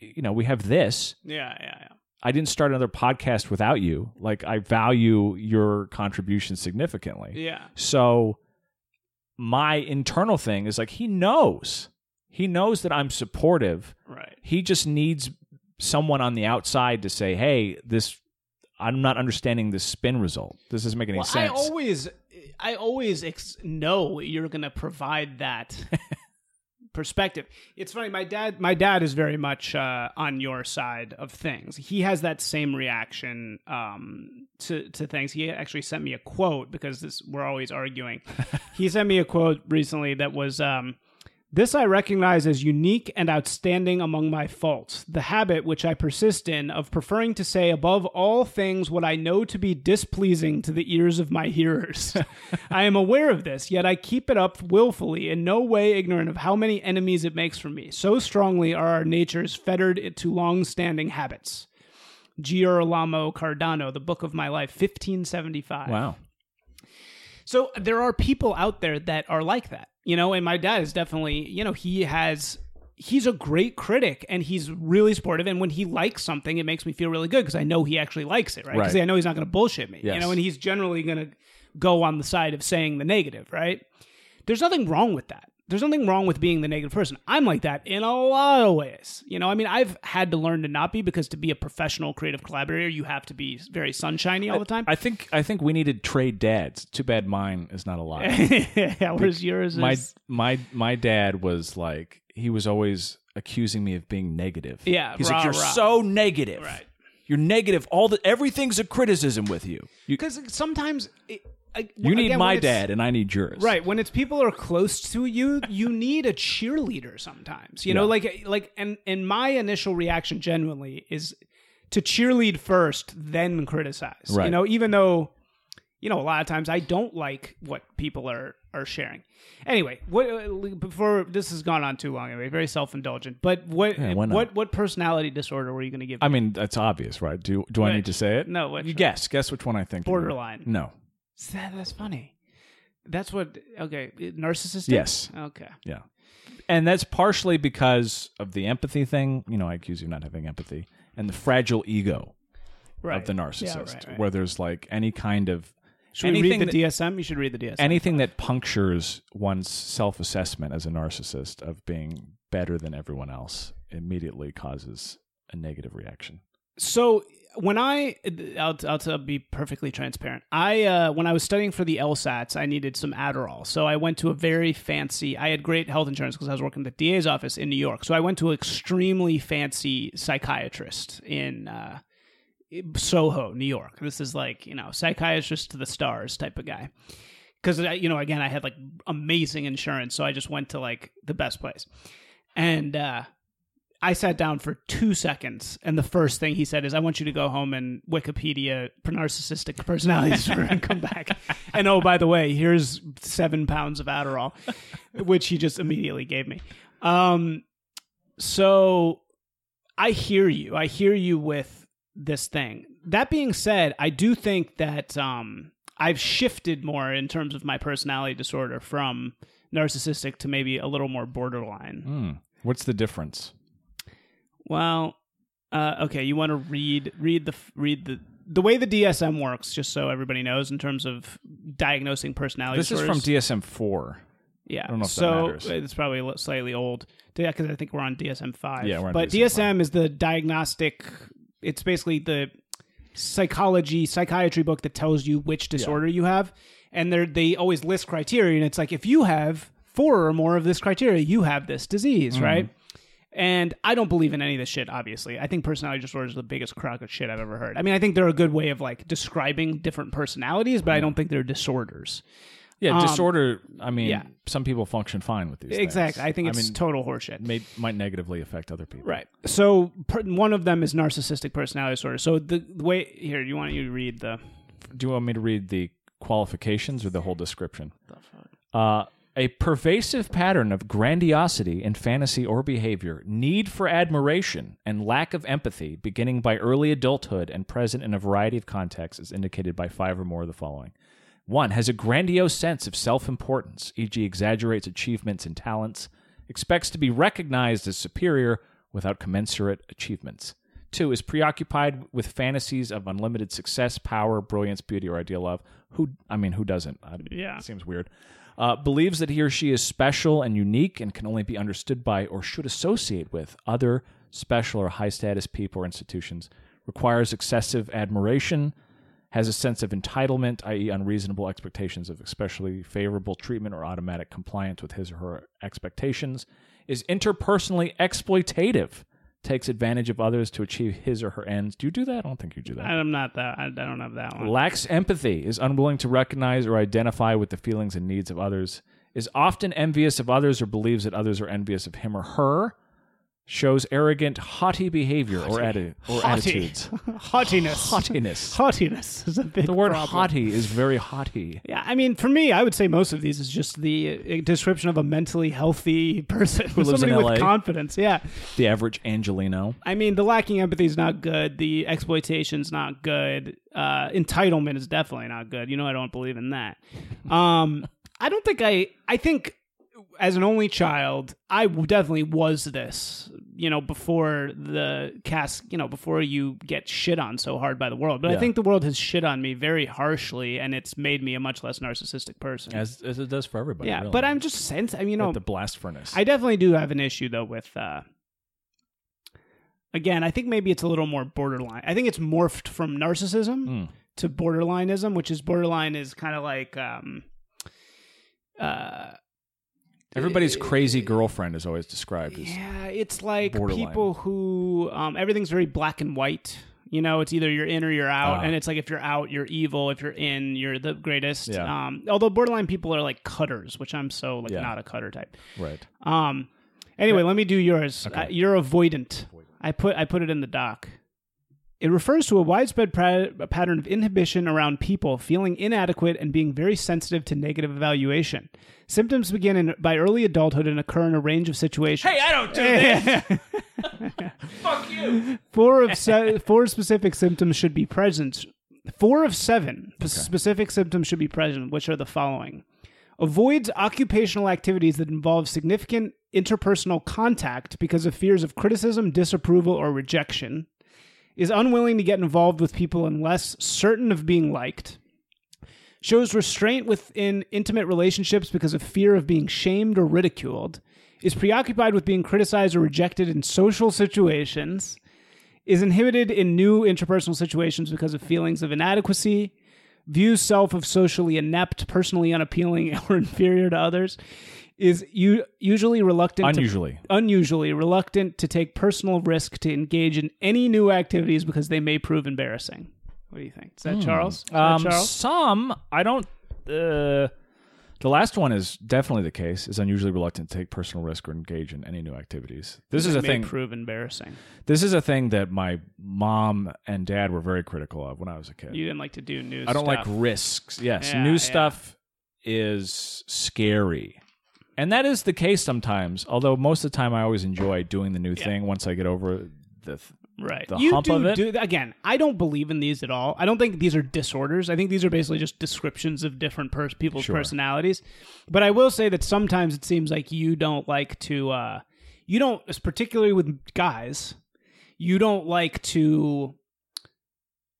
you know, we have this Yeah. Yeah. Yeah. I didn't start another podcast without you. Like I value your contribution significantly. Yeah. So my internal thing is like he knows. He knows that I'm supportive. Right. He just needs someone on the outside to say, "Hey, this I'm not understanding this spin result. This doesn't make any Well, sense." I always, I always ex- know you're going to provide that perspective. It's funny. My dad, my dad is very much uh, on your side of things. He has that same reaction um, to to things. He actually sent me a quote because this we're always arguing. he sent me a quote recently that was. Um, this I recognize as unique and outstanding among my faults, the habit which I persist in of preferring to say above all things what I know to be displeasing to the ears of my hearers. I am aware of this, yet I keep it up willfully, in no way ignorant of how many enemies it makes for me. So strongly are our natures fettered to long standing habits. Girolamo Cardano, The Book of My Life, 1575. wow. So there are people out there that are like that, you know, and my dad is definitely, you know, he has he's a great critic and he's really supportive and when he likes something it makes me feel really good because I know he actually likes it, right? Because Right. I know he's not going to bullshit me, you know, and he's generally going to go on the side of saying the negative, right? There's nothing wrong with that. There's nothing wrong with being the negative person. I'm like that in a lot of ways. You know, I mean, I've had to learn to not be because to be a professional creative collaborator, you have to be very sunshiny all the time. I think I think we needed trade dads. Too bad mine is not alive. yeah, whereas yours my is my my dad was like he was always accusing me of being negative. Yeah, he's rah, like you're rah." so negative. Right. You're negative. All the everything's a criticism with you. You because sometimes it, I, you need again, my dad and I need yours. Right, when it's people are close to you, you need a cheerleader sometimes. You know, like like and and my initial reaction genuinely is to cheerlead first, then criticize. You know, even though you know a lot of times I don't like what people are are sharing. Anyway, what uh, before this has gone on too long anyway, very self-indulgent. But what Yeah, what what personality disorder were you going to give? I mean, that's obvious, right? Do do I need to say it? No, You guess. Guess which one I think. Borderline. No. That, that's funny. That's what. Okay, narcissistic. Yes. Okay. Yeah. And that's partially because of the empathy thing. You know, I accuse you of not having empathy and the fragile ego Right. of the Yeah, narcissist, right, right. where there's like any kind of Should we anything read the that- DSM? You should read the DSM. anything that punctures one's self-assessment as a narcissist of being better than everyone else immediately causes a negative reaction. so when I, I'll, I'll, be perfectly transparent. I uh, when I was studying for the LSATs, I needed some Adderall. So I went to a very fancy. I had great health insurance because I was working at the DA's office in New York. So I went to an extremely fancy psychiatrist in. Uh, Soho, New York. This is like, you know, psychiatrist to the stars type of guy. Because, you know, again, I had like amazing insurance. So I just went to like the best place. And uh, I sat down for two seconds. And the first thing he said is, I want you to go home and Wikipedia narcissistic personality disorder and come back. And oh, by the way, here's seven pounds of Adderall, which he just immediately gave me. Um, so I hear you. I hear you with this thing. That being said, I do think that um, I've shifted more in terms of my personality disorder from narcissistic to maybe a little more borderline. Hmm. What's the difference? Well, uh, okay, you want to read read the read the the way the DSM works, just so everybody knows in terms of diagnosing personality This is from. DSM four. Yeah. don't know if that so it's probably slightly old. Yeah, because I think we're on DSM five. Yeah, we're on but DSM DSM is the diagnostic. It's basically the psychology psychiatry book that tells you which disorder you have, and they they always list criteria, and it's like if you have four or more of this criteria, you have this disease, Mm-hmm. right? And I don't believe in any of this shit, obviously. I think personality disorders are the biggest crock of shit I've ever heard. I mean, I think they're a good way of like describing different personalities, but I don't think they're disorders. Yeah, Um, disorder. I mean, yeah. some people function fine with these. things. Exactly. I think it's mean, total horseshit. may, might negatively affect other people. Right. So per, one of them is narcissistic personality disorder. So the, the way here, you want you to read the Do you want me to read the qualifications or the whole description? Uh, a pervasive pattern of grandiosity in fantasy or behavior, need for admiration, and lack of empathy, beginning by early adulthood and present in a variety of contexts, is indicated by five or more of the following. One has a grandiose sense of self importance, e.g., exaggerates achievements and talents, expects to be recognized as superior without commensurate achievements. Two is preoccupied with fantasies of unlimited success, power, brilliance, beauty, or ideal love. Who, I mean, who doesn't? I, Yeah. seems weird. Uh, believes that he or she is special and unique and can only be understood by or should associate with other special or high status people or institutions. Requires excessive admiration, has a sense of entitlement, i.e., unreasonable expectations of especially favorable treatment or automatic compliance with his or her expectations, is interpersonally exploitative, takes advantage of others to achieve his or her ends. Do you do that? I don't think you do that. I'm not that. I, I don't have that one. Lacks empathy, is unwilling to recognize or identify with the feelings and needs of others, is often envious of others or believes that others are envious of him or her, shows arrogant, haughty behavior or, atti- or Haughty. attitudes. Haughtiness. Haughtiness. Haughtiness is a big The word problem. haughty is very haughty. Yeah, I mean, for me, I would say most of these is just the uh, description of a mentally healthy person who lives in somebody LA. with confidence. Yeah, The average Angeleno. I mean, the lacking empathy is not good. The exploitation's not good. Uh, entitlement is definitely not good. You know, I don't believe in that. Um, I don't think I. I think as an only child, I definitely was this. You know, before the cast. You know, before you get shit on so hard by the world. But I think the world has shit on me very harshly, and it's made me a much less narcissistic person. As, as it does for everybody. yeah, really. but I'm just sense. I mean, you know, the blast furnace. I definitely do have an issue though with uh again, I think maybe it's a little more borderline. I think it's morphed from narcissism Mm. to borderlineism, which is borderline is kind of like um uh Everybody's crazy girlfriend is always described as. yeah, it's like Borderline. people who um everything's very black and white. You know, it's either you're in or you're out, Ah. and it's like if you're out, you're evil. If you're in, you're the greatest. Yeah. Um, although borderline people are like cutters, which I'm so like Yeah. not a cutter type. Right. Um. Anyway, let me do yours. Okay. Uh, you're avoidant. I put I put it in the doc. It refers to a widespread pra- pattern of inhibition around people feeling inadequate and being very sensitive to negative evaluation. Symptoms begin in, by early adulthood and occur in a range of situations. Hey, I don't do this. Fuck you. Four of se- four specific symptoms should be present. Four of seven p- specific symptoms should be present, which are the following: avoids occupational activities that involve significant interpersonal contact because of fears of criticism, disapproval, or rejection. Is unwilling to get involved with people unless certain of being liked. Shows restraint within intimate relationships because of fear of being shamed or ridiculed. Is preoccupied with being criticized or rejected in social situations is inhibited in new interpersonal situations because of feelings of inadequacy, views self of socially inept, personally unappealing, or inferior to others, is u- usually reluctant Unusually. to, unusually reluctant to take personal risk to engage in any new activities because they may prove embarrassing. What do you think? Is that Charles? Is that Um, Charles? some I don't. Uh, the last one is definitely the case. Is unusually reluctant to take personal risk or engage in any new activities. This is a may thing. prove embarrassing. This is a thing that my mom and dad were very critical of when I was a kid. You didn't like to do new I don't stuff. like risks. Yes, Yeah, new yeah. stuff is scary. And that is the case sometimes. Although most of the time I always enjoy doing the new thing once I get over the th- Right. the you hump do, of it. do again. I don't believe in these at all. I don't think these are disorders. I think these are basically just descriptions of different pers- people's Sure. personalities. But I will say that sometimes it seems like you don't like to. Uh, you don't, particularly with guys, you don't like to,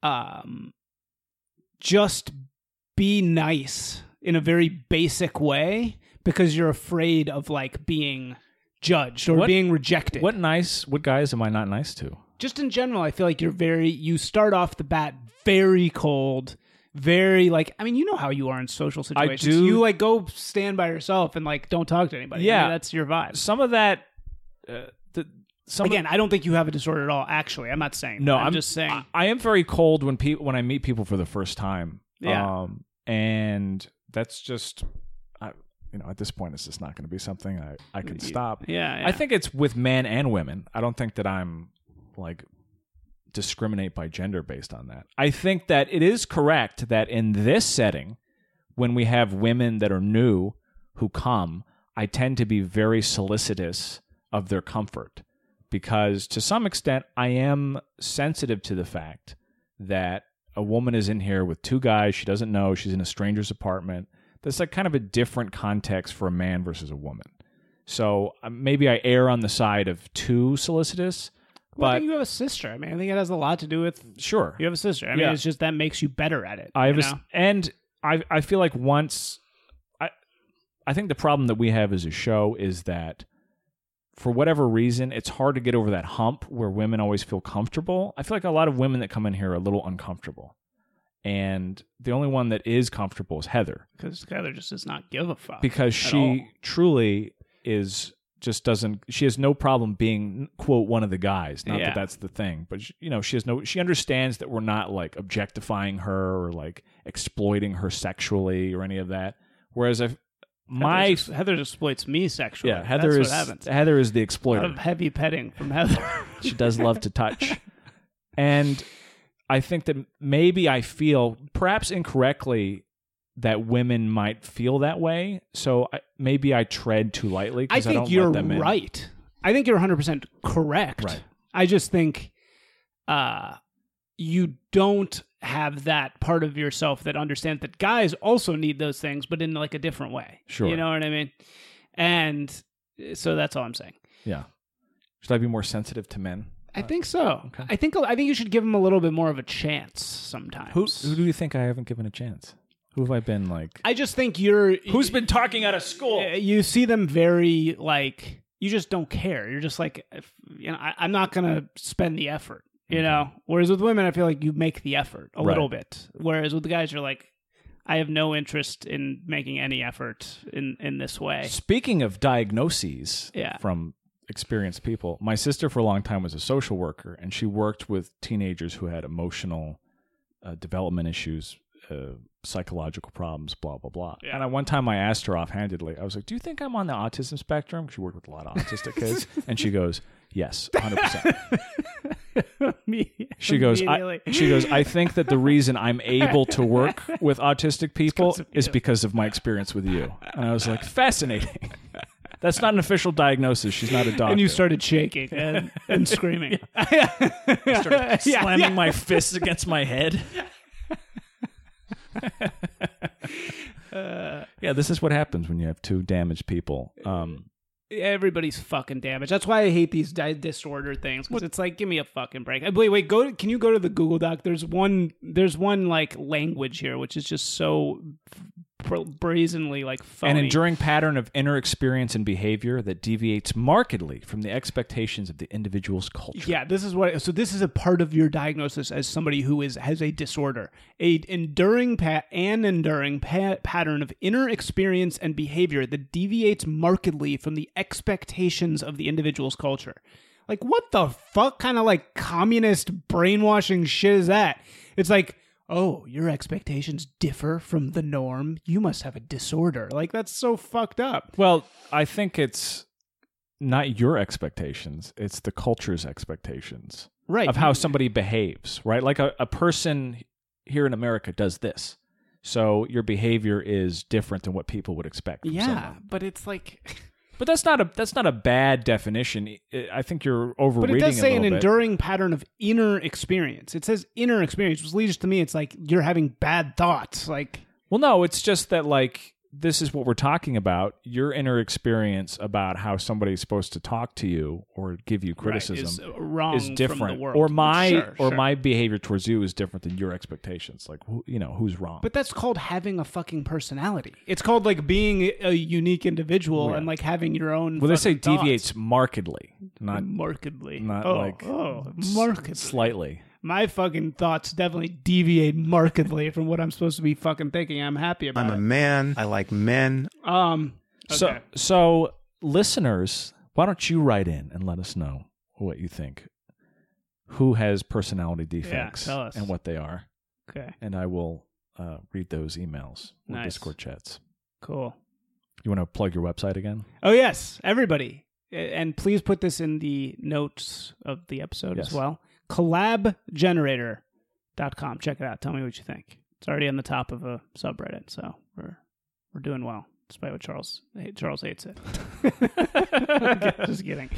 um, just be nice in a very basic way because you're afraid of like being judged or What- being rejected What nice? What guys am I not nice to? just in general, I feel like you're very you start off the bat very cold, very like I mean, you know how you are in social situations. I do- You like go stand by yourself and like don't talk to anybody. I Yeah. mean, that's your vibe. Some of that. Uh, the, some of- Again, I don't think you have a disorder at all. Actually, I'm not saying. no, I'm, I'm, just saying. I, I am very cold when people when I meet people for the first time. Yeah. Um, and that's just, I, you know, at this point, it's just not going to be something I I can stop. Yeah, yeah. I think it's with men and women. I don't think that I'm like discriminate by gender based on that. I think that it is correct that in this setting, when we have women that are new who come, I tend to be very solicitous of their comfort because to some extent I am sensitive to the fact that a woman is in here with two guys she doesn't know, she's in a stranger's apartment. That's like kind of a different context for a man versus a woman. So uh, maybe I err on the side of too solicitous, Well, I but think you have a sister. I mean, I think it has a lot to do with sure. you have a sister. I mean, Yeah. it's just that makes you better at it. I have you a s know? and I I feel like once I I think the problem that we have as a show is that for whatever reason it's hard to get over that hump where women always feel comfortable. I feel like a lot of women that come in here are a little uncomfortable. And the only one that is comfortable is Heather because Heather just does not give a fuck because she all. truly is just doesn't she has no problem being quote one of the guys not Yeah. that that's the thing but she, you know she has no she understands that we're not like objectifying her or like exploiting her sexually or any of that whereas if my Heather, Heather exploits me sexually. yeah Heather That's is what happens. Heather is the A lot exploiter of heavy petting from Heather. she does love to touch. And I think that maybe I feel, perhaps incorrectly, that women might feel that way. So I, maybe I tread too lightly I I, think don't you're let them in. right. I think you're 100% correct. Right. I just think uh, you don't have that part of yourself that understands that guys also need those things, but in like a different way. Sure. You know what I mean? And so that's all I'm saying. Yeah. Should I be more sensitive to men? I think so. I think I think you should give them a little bit more of a chance sometimes. Who, who do you think I haven't given a chance? Who have I been like? I just think you're Who's been talking out of school? You see them very like you just don't care. You're just like if, you know I, I'm not gonna spend the effort. You know. Whereas with women, I feel like you make the effort a Right. little bit. Whereas with the guys, you're like, I have no interest in making any effort in in this way. Speaking of diagnoses Yeah. from experienced people, my sister for a long time was a social worker, and she worked with teenagers who had emotional uh, development issues, uh, psychological problems, blah blah blah. Yeah. And I, one time I asked her offhandedly, I was like, "Do you think I'm on the autism spectrum?" She worked with a lot of autistic kids, and she goes, "Yes, 100." percent She goes, I, she goes, I think that the reason I'm able to work with autistic people is because of my experience with you. And I was like, fascinating. That's not an official diagnosis. She's not a doctor. and you started shaking and, and screaming. started slamming my fists against my head. yeah, this is what happens when you have two damaged people. Um, everybody's fucking damaged. That's why I hate these di- disorder things. Because it's like, give me a fucking break. Uh, Wait, wait. Go. To, can you go to the Google Doc? There's one. There's one like language here, which is just so brazenly like phony. an enduring pattern of inner experience and behavior that deviates markedly from the expectations of the individual's culture. Yeah, this is what. So this is a part of your diagnosis as somebody who is has a disorder, a enduring pa- an enduring pa- pattern of inner experience and behavior that deviates markedly from the expectations of the individual's culture. Like what the fuck kind of like communist brainwashing shit is that? It's like, oh, your expectations differ from the norm. You must have a disorder. Like that's so fucked up. Well, I think it's not your expectations, it's the culture's expectations Right. of how somebody behaves, right? Like a, a person here in America does this. So your behavior is different than what people would expect. From yeah, someone. but it's like But that's not a that's not a bad definition. I- think you're overreading. But it does say an bit. enduring pattern of inner experience. It says inner experience, which leads to me. It's like you're having bad thoughts. Like Well, no, it's just that like this is what we're talking about. Your inner experience about how somebody's supposed to talk to you or give you criticism is uh, wrong is from different, the world. or my Sure, or sure. my behavior towards you is different than your expectations. Like who, you know who's wrong. But that's called having a fucking personality. It's called like being a unique individual oh, and like having your own. well, they say fucking thoughts. deviates markedly, not markedly, not oh, like oh, s- markedly. slightly. My fucking thoughts definitely deviate markedly from what I'm supposed to be fucking thinking. I'm happy about I'm a it. man. I like men. Um. So okay. so listeners, why don't you write in and let us know what you think? Who has personality defects tell us. and what they are? okay. and I will uh, read those emails or Nice. Discord chats. Cool. You want to plug your website again? Oh yes, everybody, A- and please put this in the notes of the episode Yes. as well. Collabgenerator.com. Check it out. Tell me what you think. It's already on the top of a subreddit, so we're we're doing well, despite what Charles Charles hates it. Okay, Just kidding.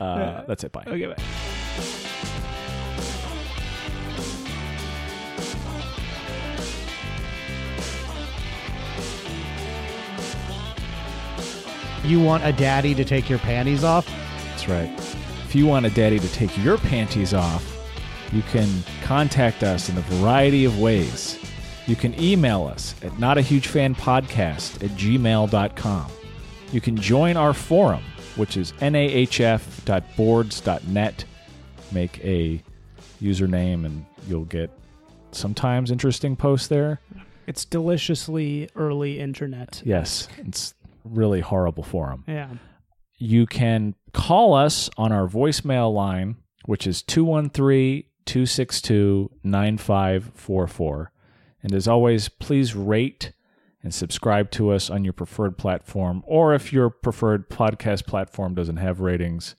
Uh, that's it. Bye. Okay, bye. You want a daddy to take your panties off? That's right. If you want a daddy to take your panties off, you can contact us in a variety of ways. You can email us at notahugefanpodcast at gmail.com. You can join our forum, which is nahf.boards.net. Make a username and you'll get sometimes interesting posts there. It's deliciously early internet. Yes, it's really horrible forum. Yeah. You can call us on our voicemail line, which is 213 262 9544. And as always, please rate and subscribe to us on your preferred platform. Or if your preferred podcast platform doesn't have ratings,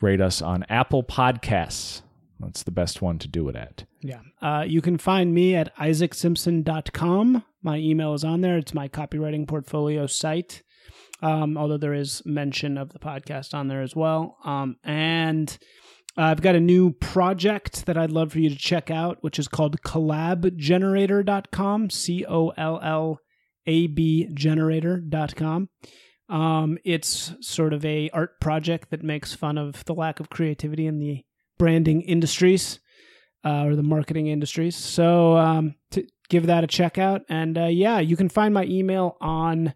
rate us on Apple Podcasts. That's the best one to do it at. Yeah. Uh, you can find me at isaacsimpson.com. My email is on there. It's my copywriting portfolio site. Um, although there is mention of the podcast on there as well. Um, and I've got a new project that I'd love for you to check out, which is called collabgenerator.com. C O L L A B generator.com. Um, it's sort of a art project that makes fun of the lack of creativity in the branding industries uh, or the marketing industries. So um, to give that a check out, and uh, yeah, you can find my email on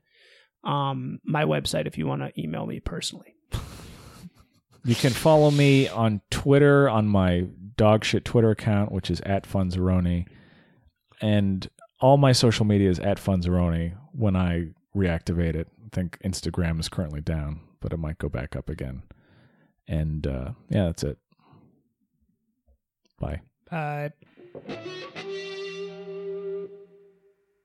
um, my website if you want to email me personally. You can follow me on Twitter on my dogshit Twitter account, which is at Funzeroni. And all my social media is at Funzeroni when I reactivate it. I think Instagram is currently down, but it might go back up again. And uh, yeah, that's it. Bye. Uh,